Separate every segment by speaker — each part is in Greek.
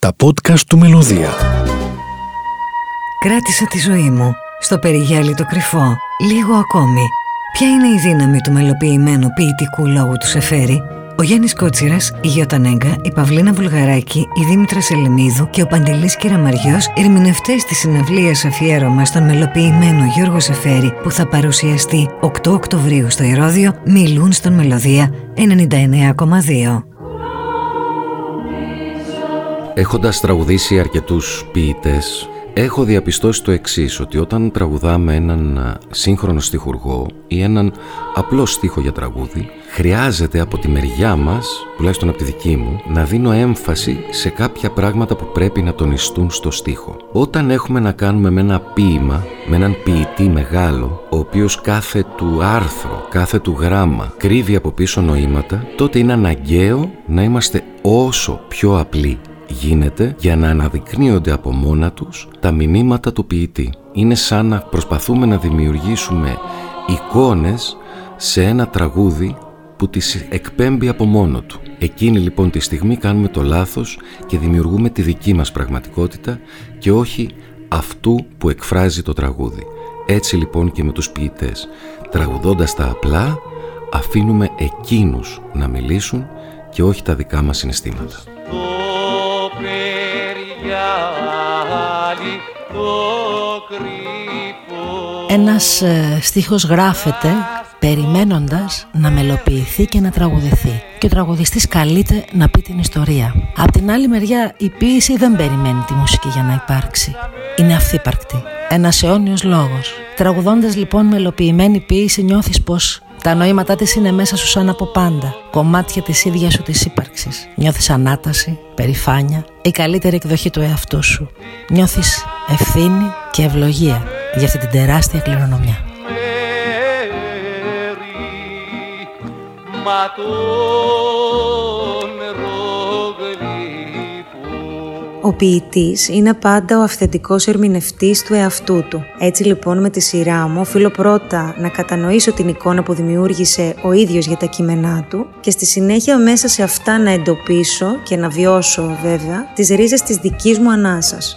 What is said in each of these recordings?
Speaker 1: Τα podcast του Μελωδία.
Speaker 2: Κράτησα τη ζωή μου στο περιγέλι το κρυφό, λίγο ακόμη. Ποια είναι η δύναμη του μελοποιημένου ποιητικού λόγου του Σεφέρη, ο Γιάννης Κότσιρας, η Γιωτανέγκα, η Παυλίνα Βουλγαράκη, η Δήμητρα Σελεμίδου και ο Παντελής Κεραμαριός, ερμηνευτές της συναυλίας αφιέρωμα στον μελοποιημένο Γιώργο Σεφέρη που θα παρουσιαστεί 8 Οκτωβρίου στο Ηρώδιο, μιλούν στον Μελωδία 99,2.
Speaker 3: Έχοντας τραγουδήσει αρκετούς ποιητές, έχω διαπιστώσει το εξής, ότι όταν τραγουδάμε έναν σύγχρονο στιχουργό ή έναν απλό στίχο για τραγούδι, χρειάζεται από τη μεριά μας, τουλάχιστον από τη δική μου, να δίνω έμφαση σε κάποια πράγματα που πρέπει να τονιστούν στο στίχο. Όταν έχουμε να κάνουμε με ένα ποίημα, με έναν ποιητή μεγάλο, ο οποίος κάθε του άρθρο, κάθε του γράμμα κρύβει από πίσω νοήματα, τότε είναι αναγκαίο να είμαστε όσο πιο απλοί γίνεται για να αναδεικνύονται από μόνα τους τα μηνύματα του ποιητή. Είναι σαν να προσπαθούμε να δημιουργήσουμε εικόνες σε ένα τραγούδι που τις εκπέμπει από μόνο του. Εκείνη λοιπόν τη στιγμή κάνουμε το λάθος και δημιουργούμε τη δική μας πραγματικότητα και όχι αυτού που εκφράζει το τραγούδι. Έτσι λοιπόν και με τους ποιητές. Τραγουδώντας τα απλά αφήνουμε εκείνους να μιλήσουν και όχι τα δικά μας συναισθήματα.
Speaker 4: Ένας ε, στίχος γράφεται περιμένοντας να μελοποιηθεί και να τραγουδηθεί και ο τραγουδιστής καλείται να πει την ιστορία. Απ' την άλλη μεριά η ποίηση δεν περιμένει τη μουσική για να υπάρξει. Είναι αυθύπαρκτη. Ένας αιώνιος λόγος. Τραγουδώντας λοιπόν μελοποιημένη ποίηση νιώθεις πως τα νοήματά της είναι μέσα σου σαν από πάντα. Κομμάτια της ίδιας σου της ύπαρξης. Νιώθεις ανάταση, περηφάνεια, η καλύτερη εκδοχή του εαυτού σου. Νιώθεις ευθύνη και ευλογία για αυτή την τεράστια κληρονομιά.
Speaker 5: Ο ποιητής είναι πάντα ο αυθεντικός ερμηνευτής του εαυτού του. Έτσι λοιπόν με τη σειρά μου οφείλω πρώτα να κατανοήσω την εικόνα που δημιούργησε ο ίδιος για τα κείμενά του και στη συνέχεια μέσα σε αυτά να εντοπίσω και να βιώσω βέβαια τις ρίζες της δικής μου ανάσας.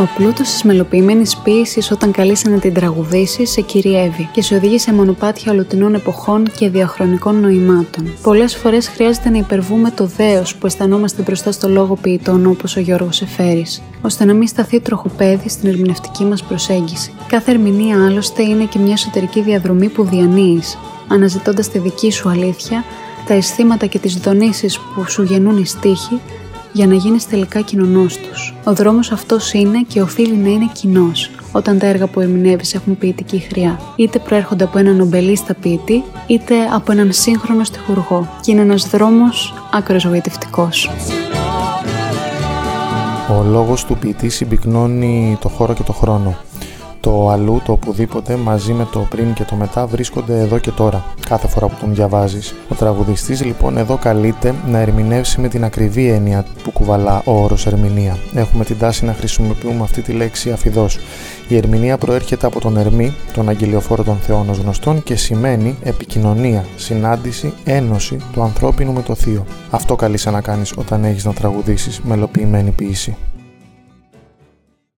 Speaker 6: Ο πλούτο της μελοποιημένης ποίηση όταν καλείσαι να την τραγουδήσει σε κυριεύει και σε οδηγεί σε μονοπάτια ολοτινών εποχών και διαχρονικών νοημάτων. Πολλές φορές χρειάζεται να υπερβούμε το δέος που αισθανόμαστε μπροστά στο λόγο ποιητών όπως ο Γιώργος Εφέρης, ώστε να μην σταθεί τροχοπέδι στην ερμηνευτική μας προσέγγιση. Κάθε ερμηνεία άλλωστε είναι και μια εσωτερική διαδρομή που διανύεις, αναζητώντας τη δική σου αλήθεια, τα αισθήματα και τις δονήσεις που σου γεννούν οι στίχοι για να γίνεις τελικά κοινωνός τους. Ο δρόμος αυτός είναι και οφείλει να είναι κοινός όταν τα έργα που ερμηνεύει έχουν ποιητική χρειά. Είτε προέρχονται από έναν ομπελίστα ποιητή, είτε από έναν σύγχρονο στοιχουργό. Και είναι ένας δρόμος άκρος γοητευτικός.
Speaker 7: Ο λόγος του ποιητή συμπυκνώνει το χώρο και το χρόνο. Το αλλού, το οπουδήποτε, μαζί με το πριν και το μετά βρίσκονται εδώ και τώρα, κάθε φορά που τον διαβάζεις. Ο τραγουδιστής λοιπόν εδώ καλείται να ερμηνεύσει με την ακριβή έννοια που κουβαλά ο όρος ερμηνεία. Έχουμε την τάση να χρησιμοποιούμε αυτή τη λέξη αφιδό. Η ερμηνεία προέρχεται από τον Ερμή, τον αγγελιοφόρο των Θεών ως γνωστόν και σημαίνει επικοινωνία, συνάντηση, ένωση του ανθρώπινου με το θείο. Αυτό καλείσαι να κάνεις όταν έχεις να τραγουδήσεις μελοποιημένη ποιήση.